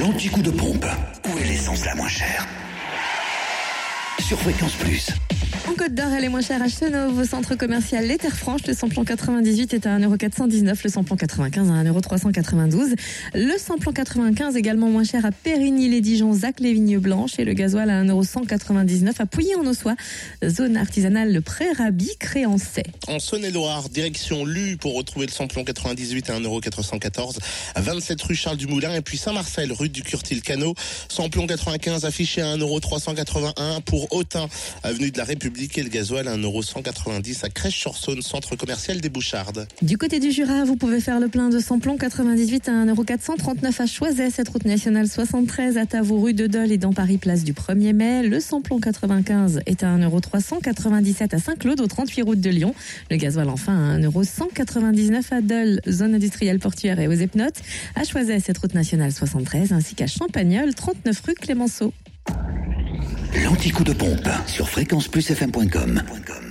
L'anti-coup de pompe. Où est l'essence la moins chère? Sur Fréquence Plus. En Côte d'Or, elle est moins chère à Chenauve, au centre commercial Les Terres Franches. Le samplon 98 est à 1,419€, le samplon 95 à 1,392€. Le samplon 95 également moins cher à Périgny-les-Dijon, Zac les Vignes Blanches et le gasoil à 1,199€ à Pouilly-en-Ossois, zone artisanale le Pré-Rabi, Créancet. En Saône-et-Loire, direction Lu pour retrouver le samplon 98 à 1,414€, à 27 rue Charles Dumoulin et puis Saint-Marcel, rue du Curtil-Canot, samplon 95 affiché à 1,381€ pour Autun, avenue de la République le gasoil à 1,190€ à Crèche-sur-Saône, centre commercial des Bouchardes. Du côté du Jura, vous pouvez faire le plein de samplon 98 à 1,439€ à Choiset, cette route nationale 73 à Tavaux, rue de Dole et dans Paris, place du 1er mai. Le samplon 95 est à 1,397€ à Saint-Claude, au 38 route de Lyon. Le gasoil enfin à 1,199€ à Dole, zone industrielle portuaire et aux Epnotes. À Choiset, cette route nationale 73 ainsi qu'à Champagnol, 39 rue Clémenceau. L'anti-coup de pompe sur fréquenceplusfm.com.